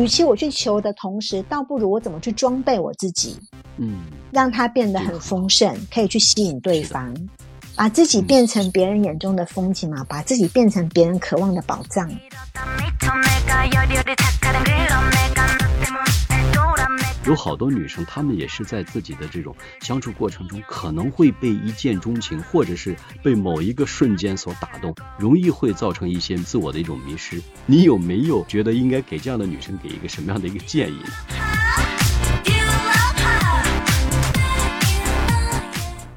与其我去求的同时，倒不如我怎么去装备我自己，嗯，让它变得很丰盛，可以去吸引对方，把自己变成别人眼中的风景嘛，把自己变成别人渴望的宝藏。有好多女生，她们也是在自己的这种相处过程中，可能会被一见钟情，或者是被某一个瞬间所打动，容易会造成一些自我的一种迷失。你有没有觉得应该给这样的女生给一个什么样的一个建议呢？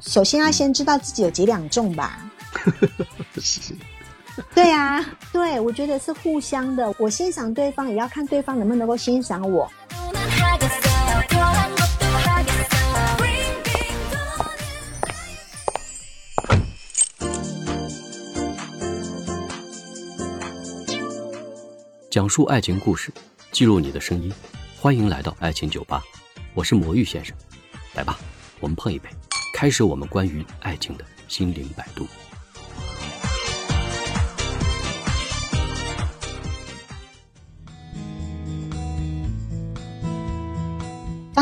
首先要先知道自己有几两重吧。是，对呀、对，我觉得是互相的。我欣赏对方，也要看对方能不能够欣赏我。讲述爱情故事，记录你的声音，欢迎来到爱情酒吧，我是魔芋先生，来吧，我们碰一杯，开始我们关于爱情的心灵摆渡。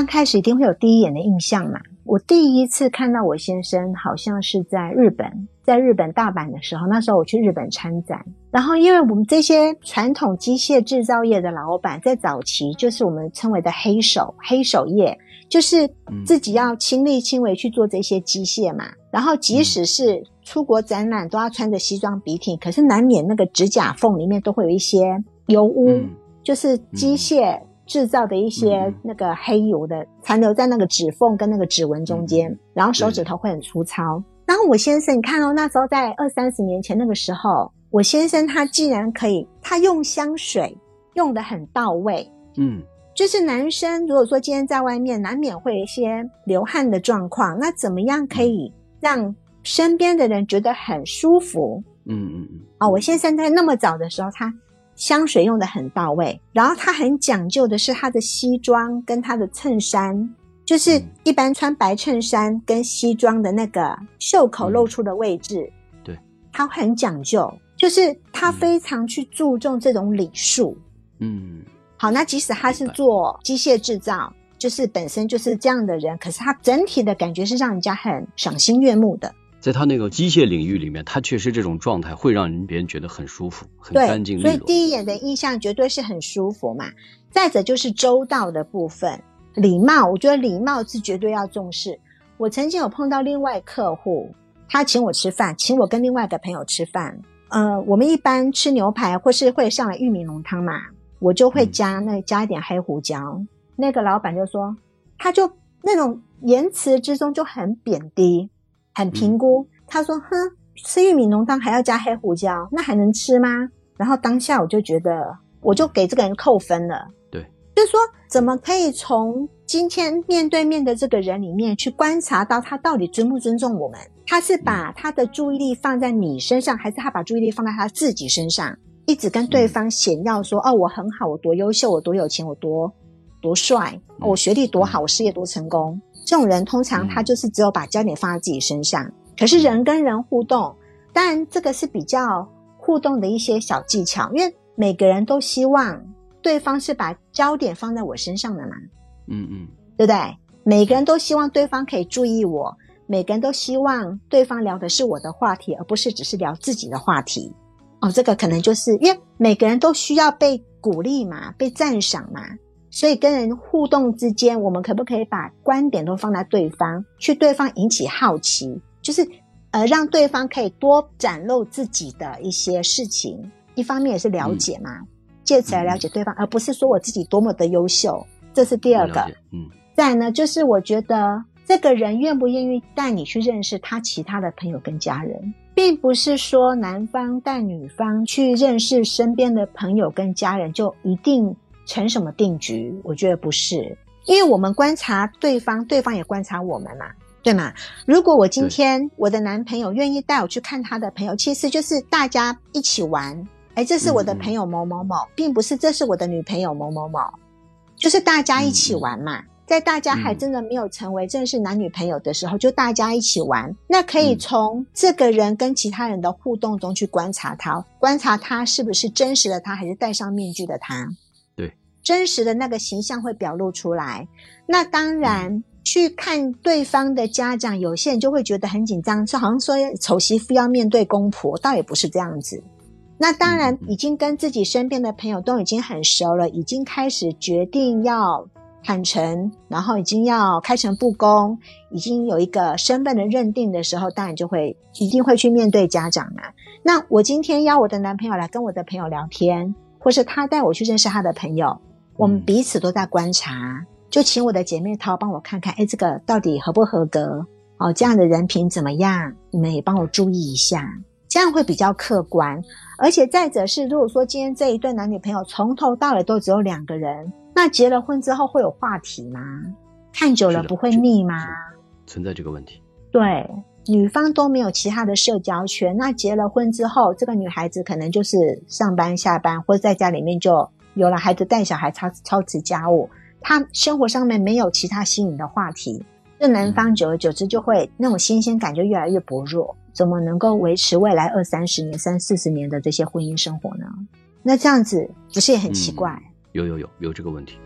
刚开始一定会有第一眼的印象嘛。我第一次看到我先生，好像是在日本，在日本大阪的时候，那时候我去日本参展。然后，因为我们这些传统机械制造业的老板，在早期就是我们称为的黑手，黑手业，就是自己要亲力亲为去做这些机械嘛。然后，即使是出国展览，都要穿着西装笔挺，可是难免那个指甲缝里面都会有一些油污，嗯就是机械。制造的一些嗯那个黑油的残留在那个指缝跟那个指纹中间，嗯然后手指头会很粗糙。然后我先生，你看哦，那时候在二三十年前那个时候，我先生他竟然可以，他用香水用的很到位。嗯就是男生如果说今天在外面难免会有一些流汗的状况，那怎么样可以让身边的人觉得很舒服？嗯嗯嗯，啊、我先生在那么早的时候，他香水用的很到位，然后他很讲究的是他的西装跟他的衬衫，就是嗯。一般穿白衬衫跟西装的那个袖口露出的位置，对，他很讲究，就是他非常去注重这种礼数。嗯。好，那即使他是做机械制造，就是本身就是这样的人，可是他整体的感觉是让人家很赏心悦目的。在他那个机械领域里面，他确实这种状态会让人别人觉得很舒服、很对，干净利落。所以第一眼的印象绝对是很舒服嘛。再者就是周到的部分，礼貌，我觉得礼貌是绝对要重视。我曾经有碰到另外客户，他请我吃饭，请我跟另外一个朋友吃饭。呃，我们一般吃牛排或是会上来玉米浓汤嘛，我就会嗯加那加一点黑胡椒。那个老板就说，他就那种言辞之中就很贬低，很评估。他说：“哼，吃玉米浓汤还要加黑胡椒，那还能吃吗？”然后当下我就觉得，我就给这个人扣分了。对，就是说，怎么可以从今天面对面的这个人里面去观察到他到底尊不尊重我们？他是把他的注意力放在你身上，还是他把注意力放在他自己身上？一直跟对方显耀说：“哦，我很好，我多优秀，我多有钱，我多多帅，哦我学历多好，我事业多成功。”这种人通常他就是只有把焦点放在自己身上。可是人跟人互动，当然这个是比较互动的一些小技巧，因为每个人都希望对方是把焦点放在我身上的嘛，嗯嗯对不对？每个人都希望对方可以注意我，每个人都希望对方聊的是我的话题，而不是只是聊自己的话题。哦，这个可能就是因为每个人都需要被鼓励嘛，被赞赏嘛，所以跟人互动之间，我们可不可以把观点都放在对方，去对方引起好奇，就是呃让对方可以多展露自己的一些事情，一方面也是了解嘛，借此来了解对方，而不是说我自己多么的优秀，这是第二个。嗯。再呢，就是我觉得这个人愿不愿意带你去认识他其他的朋友跟家人，并不是说男方带女方去认识身边的朋友跟家人就一定成什么定局。我觉得不是，因为我们观察对方，对方也观察我们嘛，对吗？如果我今天我的男朋友愿意带我去看他的朋友，其实就是大家一起玩。哎，这是我的朋友某某某，并不是这是我的女朋友某某某，就是大家一起玩嘛。在大家还真的没有成为正式男女朋友的时候，就大家一起玩，那可以从这个人跟其他人的互动中去观察他，观察他是不是真实的他，还是戴上面具的他。对，真实的那个形象会表露出来。那当然，去看对方的家长，有些人就会觉得很紧张，就好像说丑媳妇要面对公婆，倒也不是这样子。那当然，已经跟自己身边的朋友都已经很熟了，已经开始决定要坦诚，然后已经要开诚布公，已经有一个身份的认定的时候，当然就会一定会去面对家长嘛。那我今天邀我的男朋友来跟我的朋友聊天，或是他带我去认识他的朋友，我们彼此都在观察，就请我的姐妹淘帮我看看，哎，这个到底合不合格？哦，这样的人品怎么样？你们也帮我注意一下，这样会比较客观。而且再者是，如果说今天这一对男女朋友从头到尾都只有两个人，那结了婚之后会有话题吗？看久了不会腻吗？存在这个问题。对，女方都没有其他的社交圈，那结了婚之后，这个女孩子可能就是上班下班，或者在家里面就有了孩子带小孩、操操持家务，他生活上面没有其他吸引的话题，这男方久而久之就会那种新鲜感就越来越薄弱。怎么能够维持未来二三十年、三四十年的这些婚姻生活呢？那这样子不是也很奇怪？有有有有这个问题。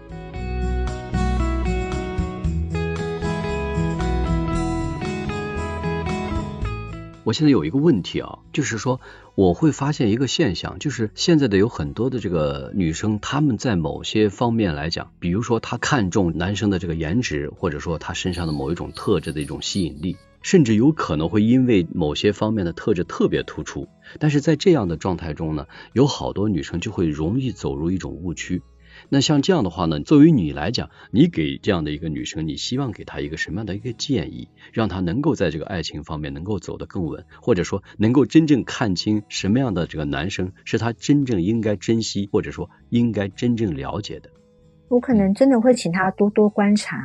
我现在有一个问题啊，就是说我会发现一个现象，就是现在的有很多的这个女生，她们在某些方面来讲，比如说她看重男生的这个颜值，或者说他身上的某一种特质的一种吸引力。甚至有可能会因为某些方面的特质特别突出，但是在这样的状态中呢，有好多女生就会容易走入一种误区。那像这样的话呢，作为你来讲，你给这样的一个女生，你希望给她一个什么样的一个建议，让她能够在这个爱情方面能够走得更稳，或者说能够真正看清什么样的这个男生是她真正应该珍惜，或者说应该真正了解的？我可能真的会请她多多观察，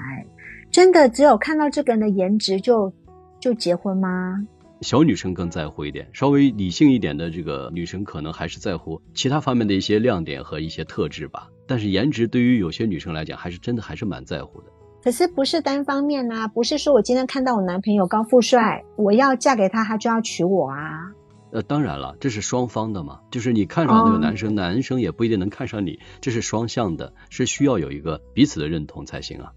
真的只有看到这个人的颜值就。就结婚吗？小女生更在乎一点，稍微理性一点的这个女生可能还是在乎其他方面的一些亮点和一些特质吧。但是颜值对于有些女生来讲，还是真的还是蛮在乎的。可是不是单方面呐，不是说我今天看到我男朋友高富帅，我要嫁给他，他就要娶我啊。呃，当然了，这是双方的嘛，就是你看上那个男生，男生也不一定能看上你，这是双向的，是需要有一个彼此的认同才行啊。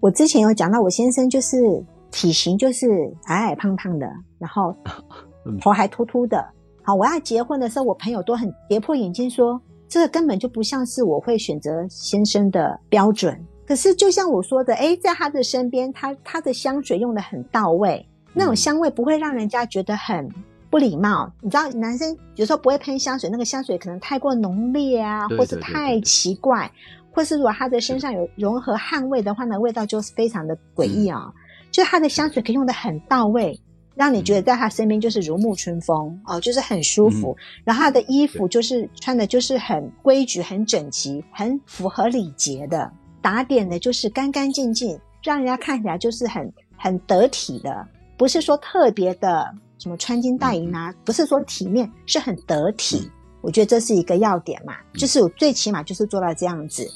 我之前有讲到，我先生就是。体型就是矮矮胖胖的，然后 头还秃秃的。好，我要结婚的时候，我朋友都很跌破眼镜，说这个根本就不像是我会选择先生的标准。可是就像我说的，哎，在他的身边，他他的香水用的很到位，那种香味不会让人家觉得很不礼貌。你知道，男生有时候不会喷香水，那个香水可能太过浓烈啊，或是太奇怪，或是如果他的身上有融合汗味的话呢，味道就是非常的诡异啊。就他的香水可以用的很到位，让你觉得在他身边就是如沐春风哦，就是很舒服。然后他的衣服就是穿的就是很规矩、很整齐、很符合礼节的，打点的就是干干净净，让人家看起来就是很很得体的。不是说特别的什么穿金戴银啊，不是说体面，是很得体。我觉得这是一个要点嘛，就是我最起码就是做到这样子。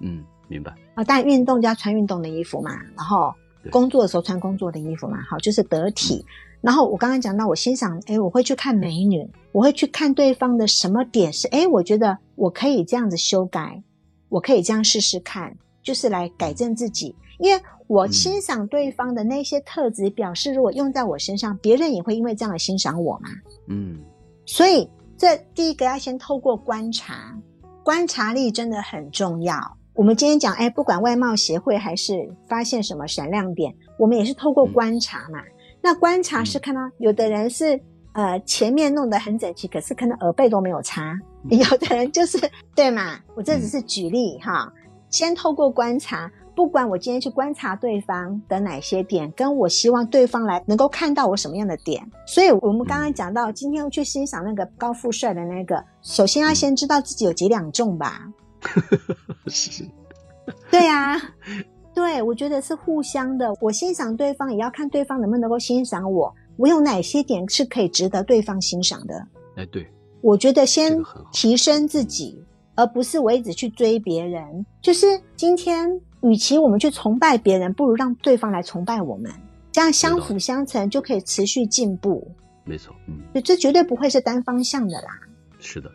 嗯，明白。啊，但运动就要穿运动的衣服嘛，然后。工作的时候穿工作的衣服嘛，好，就是得体。然后我刚刚讲到，我欣赏，哎，我会去看美女，我会去看对方的什么点是，哎，我觉得我可以这样子修改，我可以这样试试看，就是来改正自己。因为我欣赏对方的那些特质，表示如果用在我身上，别人也会因为这样的欣赏我嘛。嗯，所以这第一个要先透过观察，观察力真的很重要。我们今天讲，哎，不管外貌协会还是发现什么闪亮点，我们也是透过观察嘛。那观察是看到有的人是呃前面弄得很整齐，可是可能耳背都没有擦；有的人就是对嘛。我这只是举例哈。先透过观察，不管我今天去观察对方的哪些点，跟我希望对方来能够看到我什么样的点。所以我们刚刚讲到，今天要去欣赏那个高富帅的那个，首先要先知道自己有几两重吧。是，对呀，对，我觉得是互相的。我欣赏对方，也要看对方能不能够欣赏我。我有哪些点是可以值得对方欣赏的？哎，对，我觉得先提升自己，而不是我一直去追别人。就是今天，与其我们去崇拜别人，不如让对方来崇拜我们，这样相辅相成，就可以持续进步。没错，嗯，这绝对不会是单方向的啦。是的。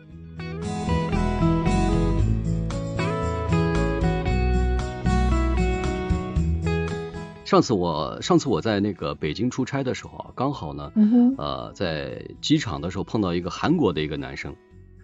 上次我上次我在那个北京出差的时候啊，刚好呢，呃，在机场的时候碰到一个韩国的一个男生。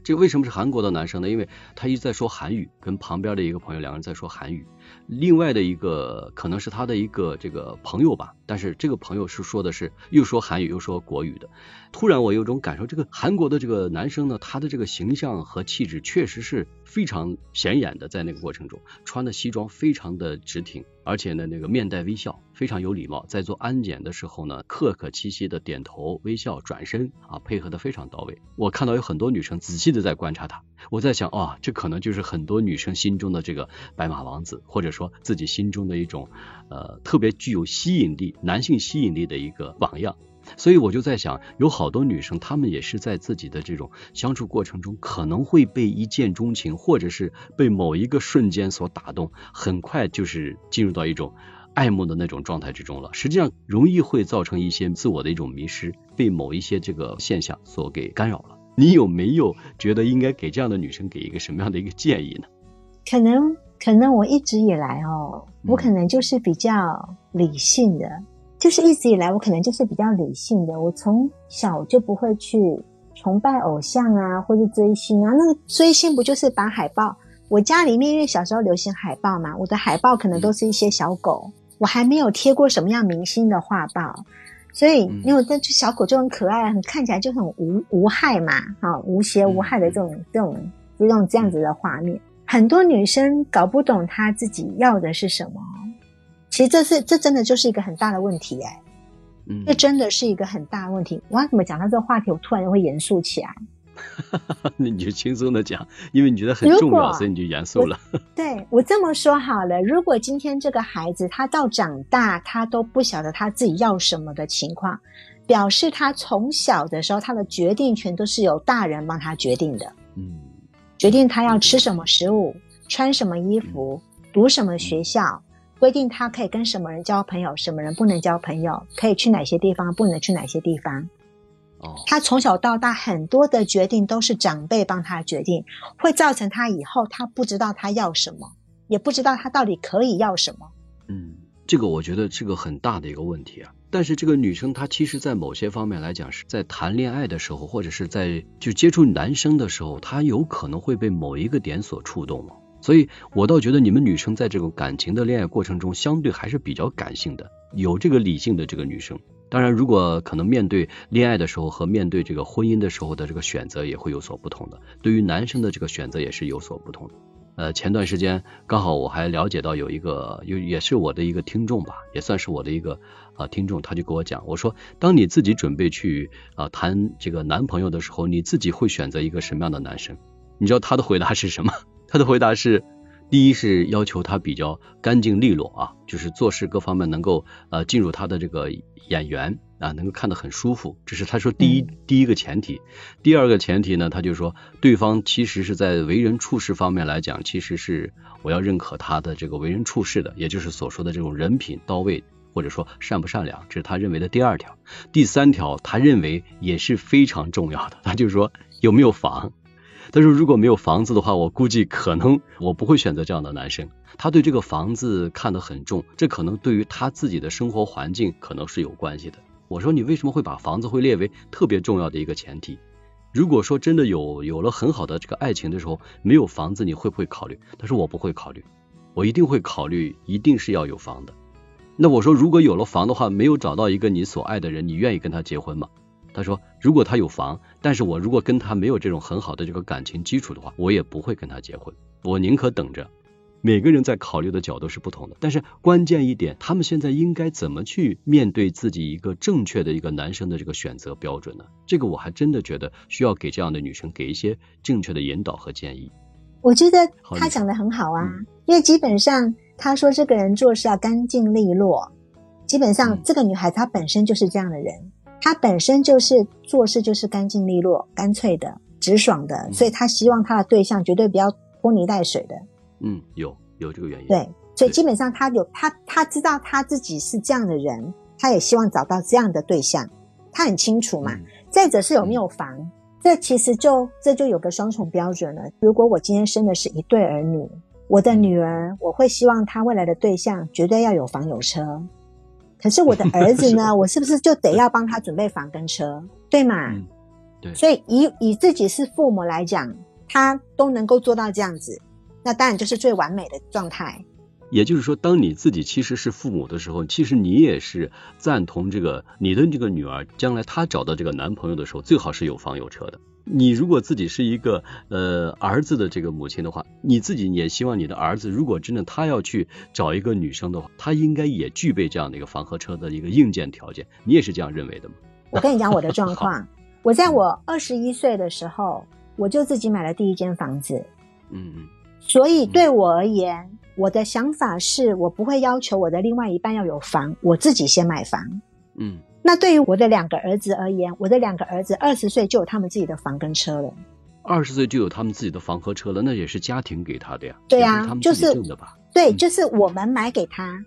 这为什么是韩国的男生呢？因为他一直在说韩语，跟旁边的一个朋友两个人在说韩语。另外的一个可能是他的一个这个朋友吧，但是这个朋友是说的是又说韩语又说国语的。突然我有种感受，这个韩国的这个男生呢，他的这个形象和气质确实是非常显眼的，在那个过程中穿的西装非常的直挺。而且呢，那个面带微笑，非常有礼貌。在做安检的时候呢，客客气气的点头微笑，转身啊，配合的非常到位。我看到有很多女生仔细的在观察他，我在想啊，这可能就是很多女生心中的这个白马王子，或者说自己心中的一种呃特别具有吸引力、男性吸引力的一个榜样。所以我就在想，有好多女生，她们也是在自己的这种相处过程中，可能会被一见钟情，或者是被某一个瞬间所打动，很快就是进入到一种爱慕的那种状态之中了。实际上，容易会造成一些自我的一种迷失，被某一些这个现象所给干扰了。你有没有觉得应该给这样的女生给一个什么样的一个建议呢？可能，可能我一直以来哦，我可能就是比较理性的。就是一直以来，我可能就是比较理性的。我从小就不会去崇拜偶像啊，或者追星啊。那个追星不就是把海报？我家里面因为小时候流行海报嘛，我的海报可能都是一些小狗。我还没有贴过什么样明星的画报，所以因为这小狗就很可爱，很看起来就很无无害嘛，啊，无邪无害的这种这种这种这样子的画面，很多女生搞不懂她自己要的是什么。其实这是这真的就是一个很大的问题哎，嗯，这真的是一个很大的问题。我要怎么讲到这个话题，我突然就会严肃起来。那 你就轻松的讲，因为你觉得很重要，所以你就严肃了。对我这么说好了，如果今天这个孩子他到长大他都不晓得他自己要什么的情况，表示他从小的时候他的决定权都是由大人帮他决定的。嗯，决定他要吃什么食物，穿什么衣服，读什么学校。规定他可以跟什么人交朋友，什么人不能交朋友，可以去哪些地方，不能去哪些地方。哦，他从小到大很多的决定都是长辈帮他决定，会造成他以后他不知道他要什么，也不知道他到底可以要什么。嗯，这个我觉得是个很大的一个问题啊。但是这个女生她其实，在某些方面来讲，是在谈恋爱的时候，或者是在就接触男生的时候，她有可能会被某一个点所触动吗？所以，我倒觉得你们女生在这种感情的恋爱过程中，相对还是比较感性的，有这个理性的这个女生。当然，如果可能面对恋爱的时候和面对这个婚姻的时候的这个选择也会有所不同的。对于男生的这个选择也是有所不同的。呃，前段时间刚好我还了解到有一个，有也是我的一个听众吧，也算是我的一个啊听众，他就跟我讲，我说，当你自己准备去啊谈这个男朋友的时候，你自己会选择一个什么样的男生？你知道他的回答是什么？他的回答是：第一是要求他比较干净利落啊，就是做事各方面能够呃进入他的这个眼缘啊，能够看得很舒服，这是他说第一第一个前提。第二个前提呢，他就说对方其实是在为人处事方面来讲，其实是我要认可他的这个为人处事的，也就是所说的这种人品到位，或者说善不善良，这是他认为的第二条。第三条，他认为也是非常重要的，他就说有没有房。他说：“如果没有房子的话，我估计可能我不会选择这样的男生。他对这个房子看得很重，这可能对于他自己的生活环境可能是有关系的。”我说：“你为什么会把房子会列为特别重要的一个前提？如果说真的有有了很好的这个爱情的时候，没有房子，你会不会考虑？”他说：“我不会考虑，我一定会考虑，一定是要有房的。”那我说：“如果有了房的话，没有找到一个你所爱的人，你愿意跟他结婚吗？”他说：“如果他有房，但是我如果跟他没有这种很好的这个感情基础的话，我也不会跟他结婚。我宁可等着。每个人在考虑的角度是不同的，但是关键一点，他们现在应该怎么去面对自己一个正确的一个男生的这个选择标准呢？这个我还真的觉得需要给这样的女生给一些正确的引导和建议。我觉得他讲的很好啊，因为基本上他说这个人做事要干净利落，基本上这个女孩她本身就是这样的人。”他本身就是做事就是干净利落、干脆的、直爽的，所以他希望他的对象绝对不要拖泥带水的。嗯，有有这个原因。对，所以基本上他有他他知道他自己是这样的人，他也希望找到这样的对象，他很清楚嘛。再者是有没有房，这其实就这就有个双重标准了。如果我今天生的是一对儿女，我的女儿我会希望她未来的对象绝对要有房有车。可是我的儿子呢，我是不是就得要帮他准备房跟车，对吗？嗯，对。所以以以自己是父母来讲，他都能够做到这样子，那当然就是最完美的状态。也就是说，当你自己其实是父母的时候，其实你也是赞同这个你的这个女儿将来她找到这个男朋友的时候，最好是有房有车的。你如果自己是一个呃儿子的这个母亲的话，你自己也希望你的儿子，如果真的他要去找一个女生的话，他应该也具备这样的一个房和车的一个硬件条件。你也是这样认为的吗？我跟你讲我的状况，我在我二十一岁的时候，我就自己买了第一间房子。嗯嗯。所以对我而言。我的想法是我不会要求我的另外一半要有房，我自己先买房。嗯，那对于我的两个儿子而言，我的两个儿子二十岁就有他们自己的房跟车了。二十岁就有他们自己的房和车了，那也是家庭给他的呀。对呀，就是挣的吧？对，就是我们买给他，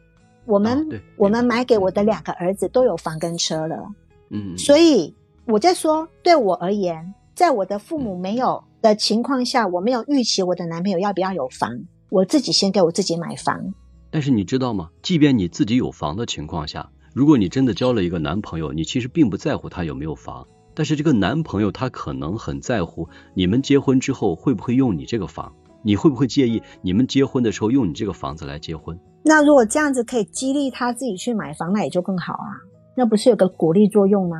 我们我们买给我的两个儿子都有房跟车了。嗯，所以我在说，对我而言，在我的父母没有的情况下，我没有预期我的男朋友要不要有房。我自己先给我自己买房，但是你知道吗？即便你自己有房的情况下，如果你真的交了一个男朋友，你其实并不在乎他有没有房，但是这个男朋友他可能很在乎你们结婚之后会不会用你这个房，你会不会介意你们结婚的时候用你这个房子来结婚？那如果这样子可以激励他自己去买房，那也就更好啊，那不是有个鼓励作用吗？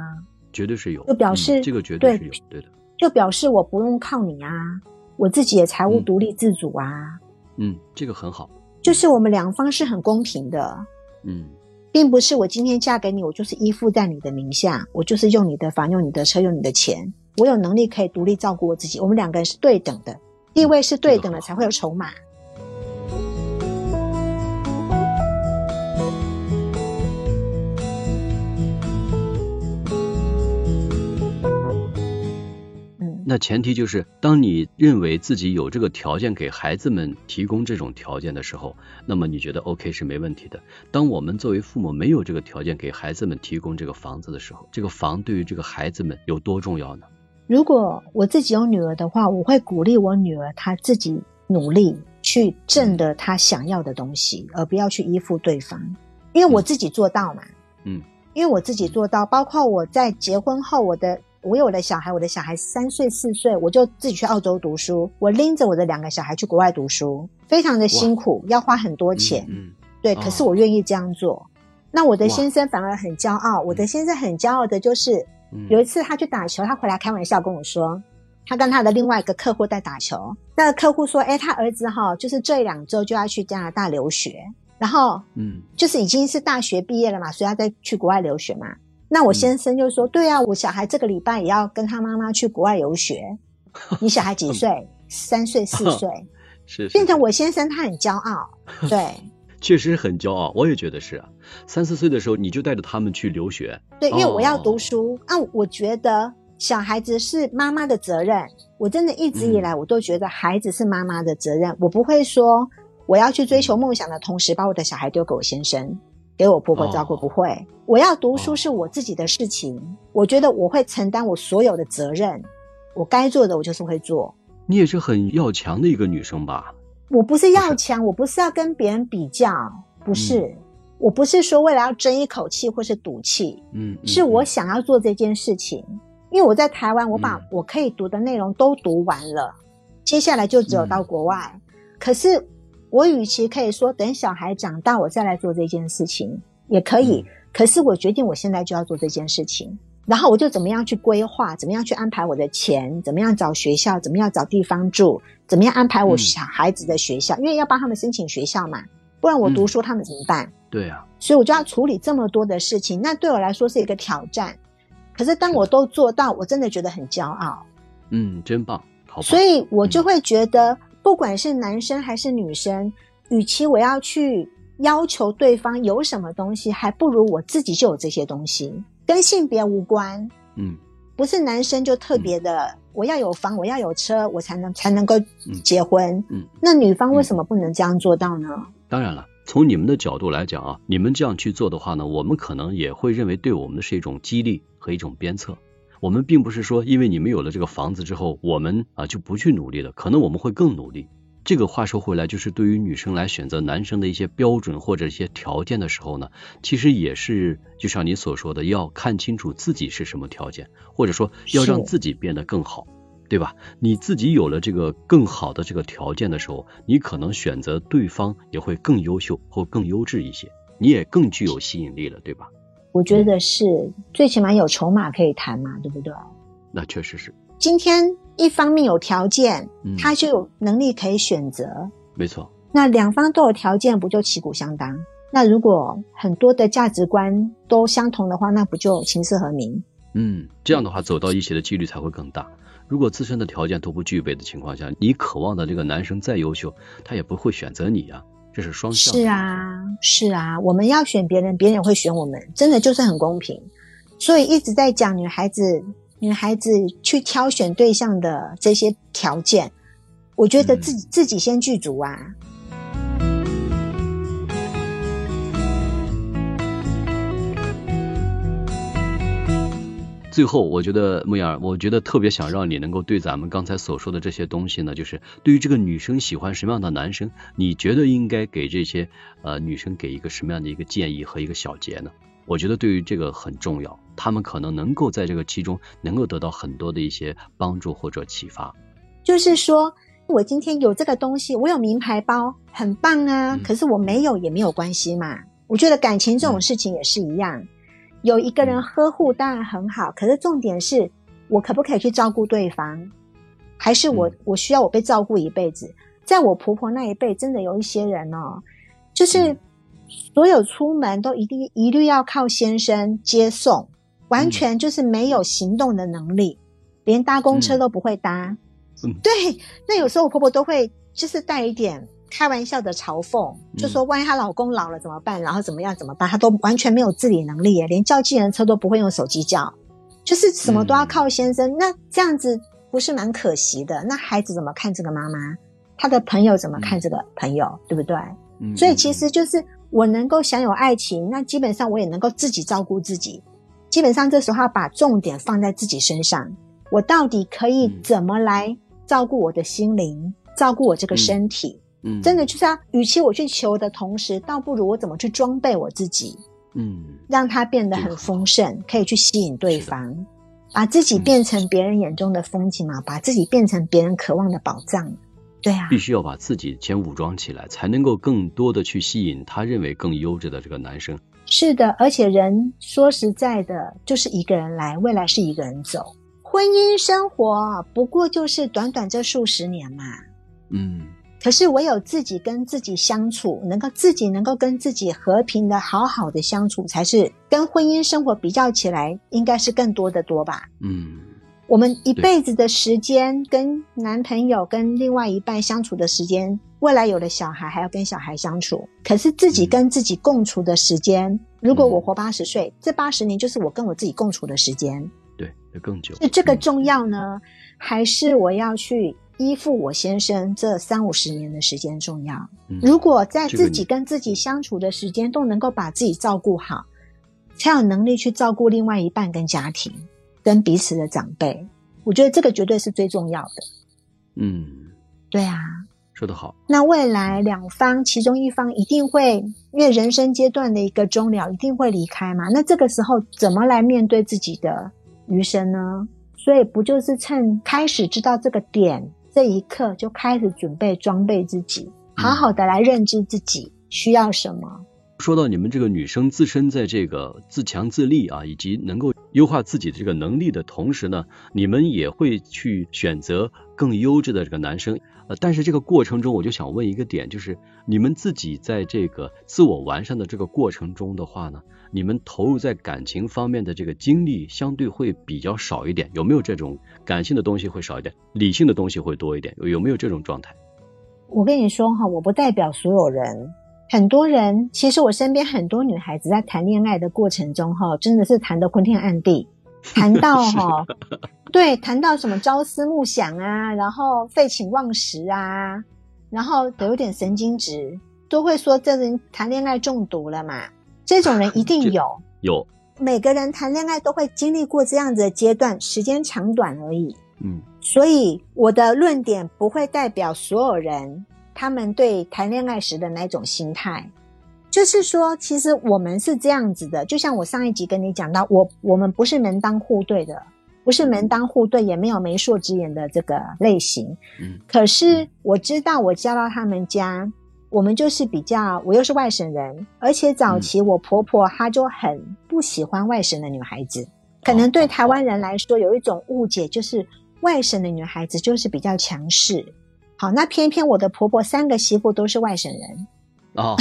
绝对是有，就表示这个绝对是有，对的，就表示我不用靠你啊，我自己也财务独立自主啊。嗯，这个很好，就是我们两方是很公平的，嗯，并不是我今天嫁给你，我就是依附在你的名下，我就是用你的房、用你的车、用你的钱，我有能力可以独立照顾我自己，我们两个人是对等的，地位是对等的，才会有筹码。那前提就是，当你认为自己有这个条件给孩子们提供这种条件的时候，那么你觉得 OK 是没问题的。当我们作为父母没有这个条件给孩子们提供这个房子的时候，这个房对于这个孩子们有多重要呢？如果我自己有女儿的话，我会鼓励我女儿她自己努力去挣得她想要的东西，而不要去依附对方。因为我自己做到嘛，嗯，因为我自己做到，包括我在结婚后，我的。我有了小孩，我的小孩三岁四岁，我就自己去澳洲读书。我拎着我的两个小孩去国外读书，非常的辛苦，要花很多钱。嗯，对，可是我愿意这样做。那我的先生反而很骄傲。我的先生很骄傲的就是，有一次他去打球，他回来开玩笑跟我说，他跟他的另外一个客户在打球。那个客户说：“哎，他儿子哈，就是这两周就要去加拿大留学，然后，嗯，就是已经是大学毕业了嘛，所以他再去国外留学嘛。”那我先生就说：“对啊，我小孩这个礼拜也要跟他妈妈去国外游学。你小孩几岁？三岁、四 岁，是变成我先生，他很骄傲。对，确实很骄傲。我也觉得是啊。三四岁的时候，你就带着他们去留学。对，因为我要读书。啊，我觉得小孩子是妈妈的责任。我真的一直以来，我都觉得孩子是妈妈的责任。我不会说我要去追求梦想的同时，把我的小孩丢给我先生。”给我婆婆照顾不会，我要读书是我自己的事情。我觉得我会承担我所有的责任，我该做的我就是会做。你也是很要强的一个女生吧？我不是要强，我不是要跟别人比较，不是，我不是说为了要争一口气或是赌气，嗯，是我想要做这件事情。因为我在台湾，我把我可以读的内容都读完了，接下来就只有到国外。可是。我与其可以说等小孩长大我再来做这件事情也可以，可是我决定我现在就要做这件事情，然后我就怎么样去规划，怎么样去安排我的钱，怎么样找学校，怎么样找地方住，怎么样安排我小孩子的学校，因为要帮他们申请学校嘛，不然我读书他们怎么办？对啊，所以我就要处理这么多的事情，那对我来说是一个挑战。可是当我都做到，我真的觉得很骄傲。嗯，真棒，好。所以我就会觉得。不管是男生还是女生，与其我要去要求对方有什么东西，还不如我自己就有这些东西，跟性别无关。嗯，不是男生就特别的，我要有房，我要有车，我才能才能够结婚。嗯，那女方为什么不能这样做到呢？当然了，从你们的角度来讲啊，你们这样去做的话呢，我们可能也会认为对我们的是一种激励和一种鞭策。我们并不是说，因为你们有了这个房子之后，我们啊就不去努力了。可能我们会更努力。这个话说回来，就是对于女生来选择男生的一些标准或者一些条件的时候呢，其实也是就像你所说的，要看清楚自己是什么条件，或者说要让自己变得更好，对吧？你自己有了这个更好的这个条件的时候，你可能选择对方也会更优秀或更优质一些，你也更具有吸引力了，对吧？我觉得是，最起码有筹码可以谈嘛，对不对？那确实是。今天一方面有条件，他就有能力可以选择。没错。那两方都有条件，不就旗鼓相当？那如果很多的价值观都相同的话，那不就琴瑟和鸣？嗯，这样的话走到一起的几率才会更大。如果自身的条件都不具备的情况下，你渴望的这个男生再优秀，他也不会选择你呀。这是双向。是啊，是啊，我们要选别人，别人也会选我们，真的就是很公平。所以一直在讲女孩子。女孩子去挑选对象的这些条件，我觉得自己自己先具足啊。最后，我觉得木雅，我觉得特别想让你能够对咱们刚才所说的这些东西呢，就是对于这个女生喜欢什么样的男生，你觉得应该给这些呃女生给一个什么样的一个建议和一个小结呢？我觉得对于这个很重要，他们可能能够在这个其中能够得到很多的一些帮助或者启发。就是说我今天有这个东西，我有名牌包，很棒啊。可是我没有也没有关系嘛。我觉得感情这种事情也是一样，有一个人呵护当然很好，可是重点是我可不可以去照顾对方，还是我我需要我被照顾一辈子？在我婆婆那一辈，真的有一些人哦，就是。所有出门都一定一律要靠先生接送，完全就是没有行动的能力，连搭公车都不会搭。对，那有时候我婆婆都会就是带一点开玩笑的嘲讽，就说万一她老公老了怎么办？然后怎么样怎么办？她都完全没有自理能力耶，连叫计程车都不会用手机叫，就是什么都要靠先生。那这样子不是蛮可惜的？那孩子怎么看这个妈妈？他的朋友怎么看这个朋友？对不对？所以其实就是。我能够享有爱情，那基本上我也能够自己照顾自己。基本上这时候要把重点放在自己身上，我到底可以怎么来照顾我的心灵，照顾我这个身体？嗯，真的就是啊，与其我去求的同时，倒不如我怎么去装备我自己？嗯，让它变得很丰盛，可以去吸引对方，把自己变成别人眼中的风景嘛，把自己变成别人渴望的宝藏。对啊，必须要把自己先武装起来，才能够更多的去吸引他认为更优质的这个男生。是的，而且人说实在的，就是一个人来，未来是一个人走。婚姻生活不过就是短短这数十年嘛。嗯。可是唯有自己跟自己相处，能够自己能够跟自己和平的好好的相处，才是跟婚姻生活比较起来，应该是更多的多吧。嗯。我们一辈子的时间，跟男朋友、跟另外一半相处的时间，未来有了小孩还要跟小孩相处。可是自己跟自己共处的时间，如果我活八十岁，这八十年就是我跟我自己共处的时间。对，会更久。是这个重要呢，还是我要去依附我先生这三五十年的时间重要？如果在自己跟自己相处的时间都能够把自己照顾好，才有能力去照顾另外一半跟家庭。跟彼此的长辈，我觉得这个绝对是最重要的。嗯，对啊，说得好。那未来两方其中一方一定会，因为人生阶段的一个终了，一定会离开嘛。那这个时候怎么来面对自己的余生呢？所以不就是趁开始知道这个点这一刻，就开始准备装备自己，好好的来认知自己需要什么。说到你们这个女生自身在这个自强自立啊，以及能够优化自己的这个能力的同时呢，你们也会去选择更优质的这个男生。呃，但是这个过程中，我就想问一个点，就是你们自己在这个自我完善的这个过程中的话呢，你们投入在感情方面的这个精力相对会比较少一点，有没有这种感性的东西会少一点，理性的东西会多一点？有没有这种状态？我跟你说哈，我不代表所有人。很多人，其实我身边很多女孩子在谈恋爱的过程中，哈，真的是谈得昏天暗地，谈到哈，对，谈到什么朝思暮想啊，然后废寝忘食啊，然后都有点神经质，都会说这人谈恋爱中毒了嘛。这种人一定 有，有，每个人谈恋爱都会经历过这样子的阶段，时间长短而已。嗯，所以我的论点不会代表所有人他们对谈恋爱时的那种心态。就是说，其实我们是这样子的，就像我上一集跟你讲到，我我们不是门当户对的，不是门当户对，也没有媒妁之言的这个类型。嗯，可是我知道，我嫁到他们家，我们就是比较，我又是外省人，而且早期我婆婆她就很不喜欢外省的女孩子，可能对台湾人来说有一种误解，就是外省的女孩子就是比较强势。好，那偏偏我的婆婆三个媳妇都是外省人。哦，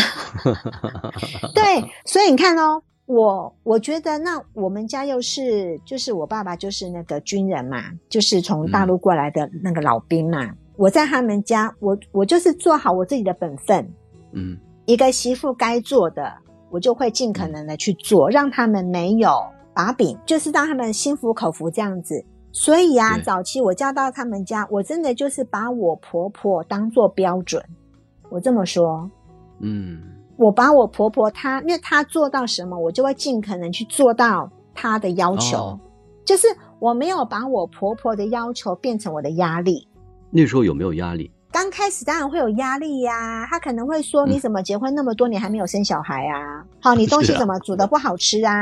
对，所以你看哦，我我觉得那我们家又是就是我爸爸就是那个军人嘛，就是从大陆过来的那个老兵嘛。我在他们家，我我就是做好我自己的本分，嗯，一个媳妇该做的，我就会尽可能的去做，让他们没有把柄，就是让他们心服口服这样子。所以啊，早期我嫁到他们家，我真的就是把我婆婆当做标准，我这么说。嗯，我把我婆婆她，因为她做到什么，我就会尽可能去做到她的要求。哦就是我没有把我婆婆的要求变成我的压力。那时候有没有压力？刚开始当然会有压力呀、他可能会说：“嗯你怎么结婚那么多年还没有生小孩啊？好，你东西怎么煮的不好吃啊？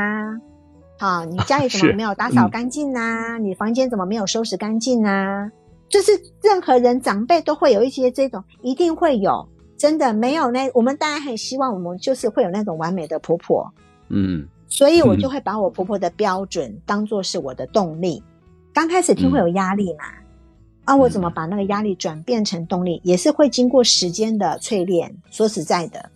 好，你家里怎么是没有打扫嗯干净啊？你房间怎么没有收拾干净啊？就是任何人长辈都会有一些这种，一定会有。真的没有那，我们当然很希望我们就是会有那种完美的婆婆，嗯所以我嗯就会把我婆婆的标准当做是我的动力。刚开始听会有压力嘛，啊，我怎么把那个压力转变成动力，也是会经过时间的淬炼。说实在的，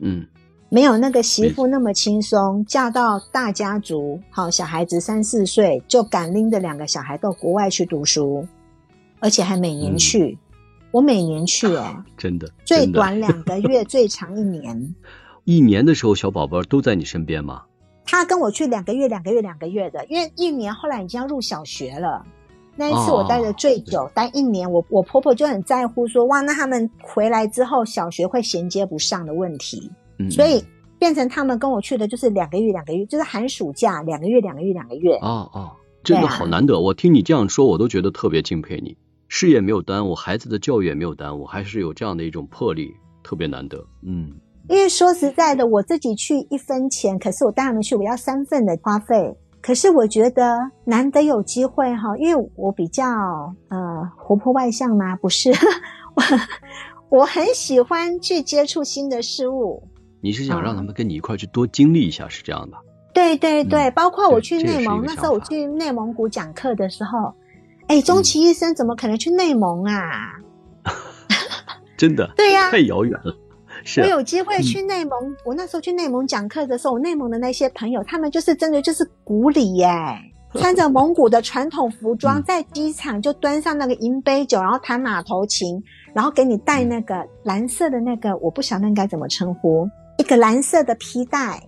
嗯没有那个媳妇那么轻松，嫁到大家族，好小孩子三四岁就敢拎着两个小孩到国外去读书，而且还每年去。我每年去哎、真的，最短两个月，最长一年。一年的时候，小宝宝都在你身边吗？他跟我去两个月，两个月，两个月的，因为一年后来已经要入小学了。那一次我待的最久，待一年，我我婆婆就很在乎说，哇，那他们回来之后小学会衔接不上的问题，嗯，所以变成他们跟我去的就是两个月，两个月，就是寒暑假两个月，两个月，两个月。哦哦，真的对啊好难得。我听你这样说，我都觉得特别敬佩你。事业没有耽误，孩子的教育也没有耽误，还是有这样的一种魄力，特别难得。嗯因为说实在的，我自己去一分钱，可是我带他们去，我要三份的花费。可是我觉得难得有机会哈，因为我比较呃活泼外向嘛，不是，我 我很喜欢去接触新的事物。你是想啊让他们跟你一块去多经历一下，是这样吧？对对对，嗯包括我去内蒙，那时候我去内蒙古讲课的时候，哎，终其一生怎么可能去内蒙啊？真的，对呀、太遥远了。是。啊我有机会去内蒙，我那时候去内蒙讲课的时候，我内蒙的那些朋友，他们就是真的就是古里耶，穿着蒙古的传统服装，嗯。在机场就端上那个银杯酒，然后弹马头琴，然后给你戴那个蓝色的那个，我不晓得应该怎么称呼，一个蓝色的皮带。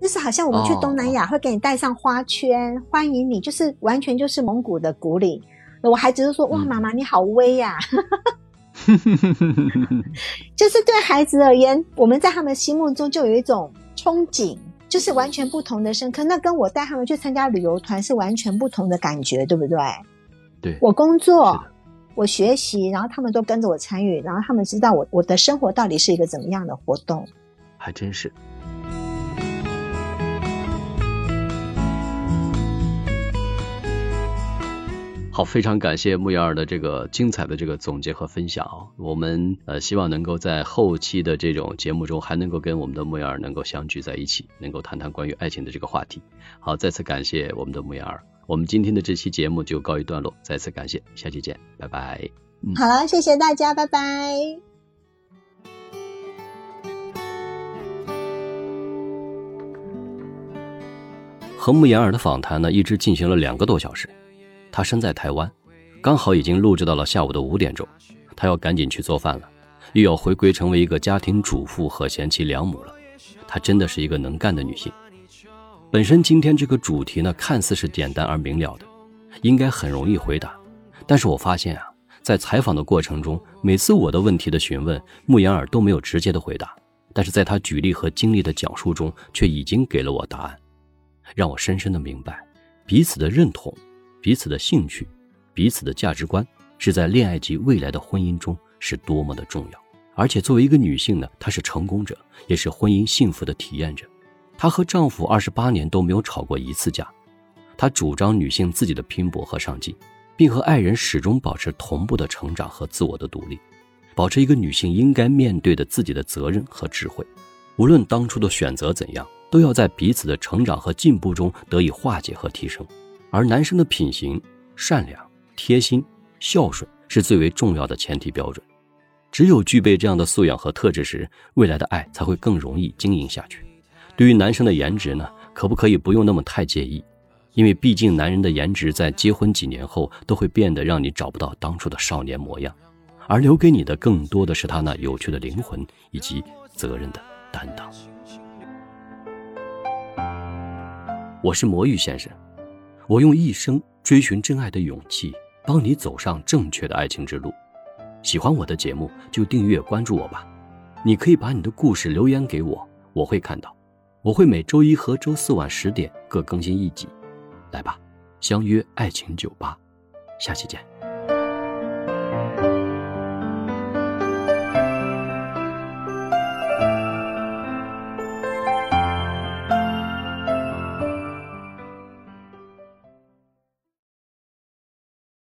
就是好像我们去东南亚会给你带上花圈，欢迎你，就是完全就是蒙古的古礼。我孩子就说：“哇，嗯。妈妈你好威呀、就是对孩子而言，我们在他们心目中就有一种憧憬，就是完全不同的深刻。那跟我带他们去参加旅游团是完全不同的感觉，对不对？对，我工作，我学习，然后他们都跟着我参与，然后他们知道我我的生活到底是一个怎么样的活动。还真是。好，非常感谢木瑶儿的这个精彩的这个总结和分享啊！我们呃希望能够在后期的这种节目中，还能够跟我们的木瑶儿能够相聚在一起，能够谈谈关于爱情的这个话题。好，再次感谢我们的木瑶儿。我们今天的这期节目就告一段落，再次感谢，下期见，拜拜。嗯好了，谢谢大家，拜拜。和穆言儿的访谈呢，一直进行了两个多小时。他身在台湾，刚好已经录制到了下午的五点钟，他要赶紧去做饭了，又要回归成为一个家庭主妇和贤妻良母了。她真的是一个能干的女性。本身今天这个主题呢，看似是简单而明了的，应该很容易回答。但是我发现啊，在采访的过程中，每次我的问题的询问，穆言尔都没有直接的回答，但是在他举例和经历的讲述中，却已经给了我答案。让我深深的明白，彼此的认同，彼此的兴趣，彼此的价值观，是在恋爱及未来的婚姻中是多么的重要。而且作为一个女性呢，她是成功者，也是婚姻幸福的体验者。她和丈夫二十八年都没有吵过一次架。她主张女性自己的拼搏和上进，并和爱人始终保持同步的成长和自我的独立，保持一个女性应该面对的自己的责任和智慧。无论当初的选择怎样，都要在彼此的成长和进步中得以化解和提升。而男生的品行、善良、贴心、孝顺是最为重要的前提标准。只有具备这样的素养和特质时，未来的爱才会更容易经营下去。对于男生的颜值呢，可不可以不用那么太介意？因为毕竟男人的颜值在结婚几年后都会变得让你找不到当初的少年模样，而留给你的更多的是他那有趣的灵魂以及责任的担当。我是魔芋先生，我用一生追寻真爱的勇气，帮你走上正确的爱情之路。喜欢我的节目就订阅关注我吧，你可以把你的故事留言给我，我会看到。我会每周一和周四晚十点各更新一集。来吧，相约爱情酒吧，下期见。